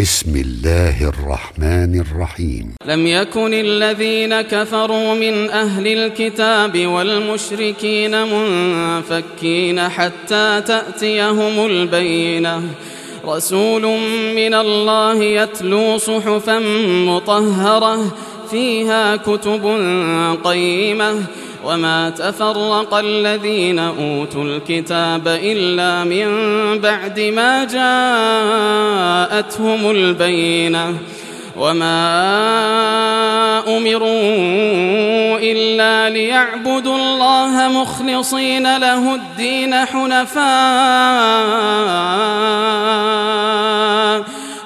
بسم الله الرحمن الرحيم. لم يكن الذين كفروا من أهل الكتاب والمشركين منفكين حتى تأتيهم البينة. رسول من الله يتلو صحفا مطهرة فيها كتب قيمة. وما تفرق الذين أوتوا الكتاب إلا من بعد ما جاءتهم البينة وما أمروا إلا ليعبدوا الله مخلصين له الدين حنفاء